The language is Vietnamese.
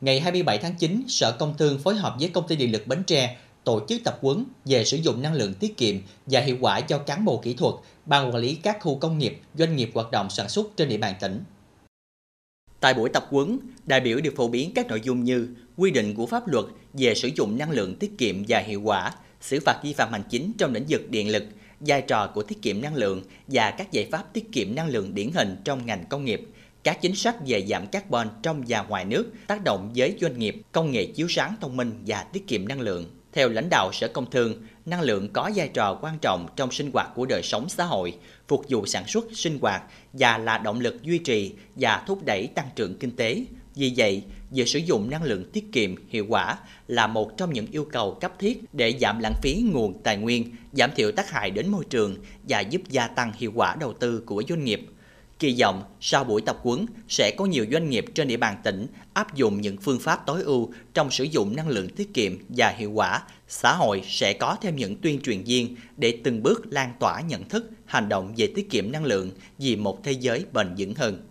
Ngày 27 tháng 9, Sở Công Thương phối hợp với Công ty Điện lực Bến Tre tổ chức tập huấn về sử dụng năng lượng tiết kiệm và hiệu quả cho cán bộ kỹ thuật, ban quản lý các khu công nghiệp, doanh nghiệp hoạt động sản xuất trên địa bàn tỉnh. Tại buổi tập huấn, đại biểu được phổ biến các nội dung như quy định của pháp luật về sử dụng năng lượng tiết kiệm và hiệu quả, xử phạt vi phạm hành chính trong lĩnh vực điện lực, vai trò của tiết kiệm năng lượng và các giải pháp tiết kiệm năng lượng điển hình trong ngành công nghiệp, các chính sách về giảm carbon trong và ngoài nước tác động với doanh nghiệp, công nghệ chiếu sáng thông minh và tiết kiệm năng lượng. Theo lãnh đạo Sở Công Thương, năng lượng có vai trò quan trọng trong sinh hoạt của đời sống xã hội, phục vụ sản xuất, sinh hoạt và là động lực duy trì và thúc đẩy tăng trưởng kinh tế. Vì vậy, việc sử dụng năng lượng tiết kiệm hiệu quả là một trong những yêu cầu cấp thiết để giảm lãng phí nguồn tài nguyên, giảm thiểu tác hại đến môi trường và giúp gia tăng hiệu quả đầu tư của doanh nghiệp. Kỳ vọng sau buổi tập huấn sẽ có nhiều doanh nghiệp trên địa bàn tỉnh áp dụng những phương pháp tối ưu trong sử dụng năng lượng tiết kiệm và hiệu quả. Xã hội sẽ có thêm những tuyên truyền viên để từng bước lan tỏa nhận thức, hành động về tiết kiệm năng lượng vì một thế giới bền vững hơn.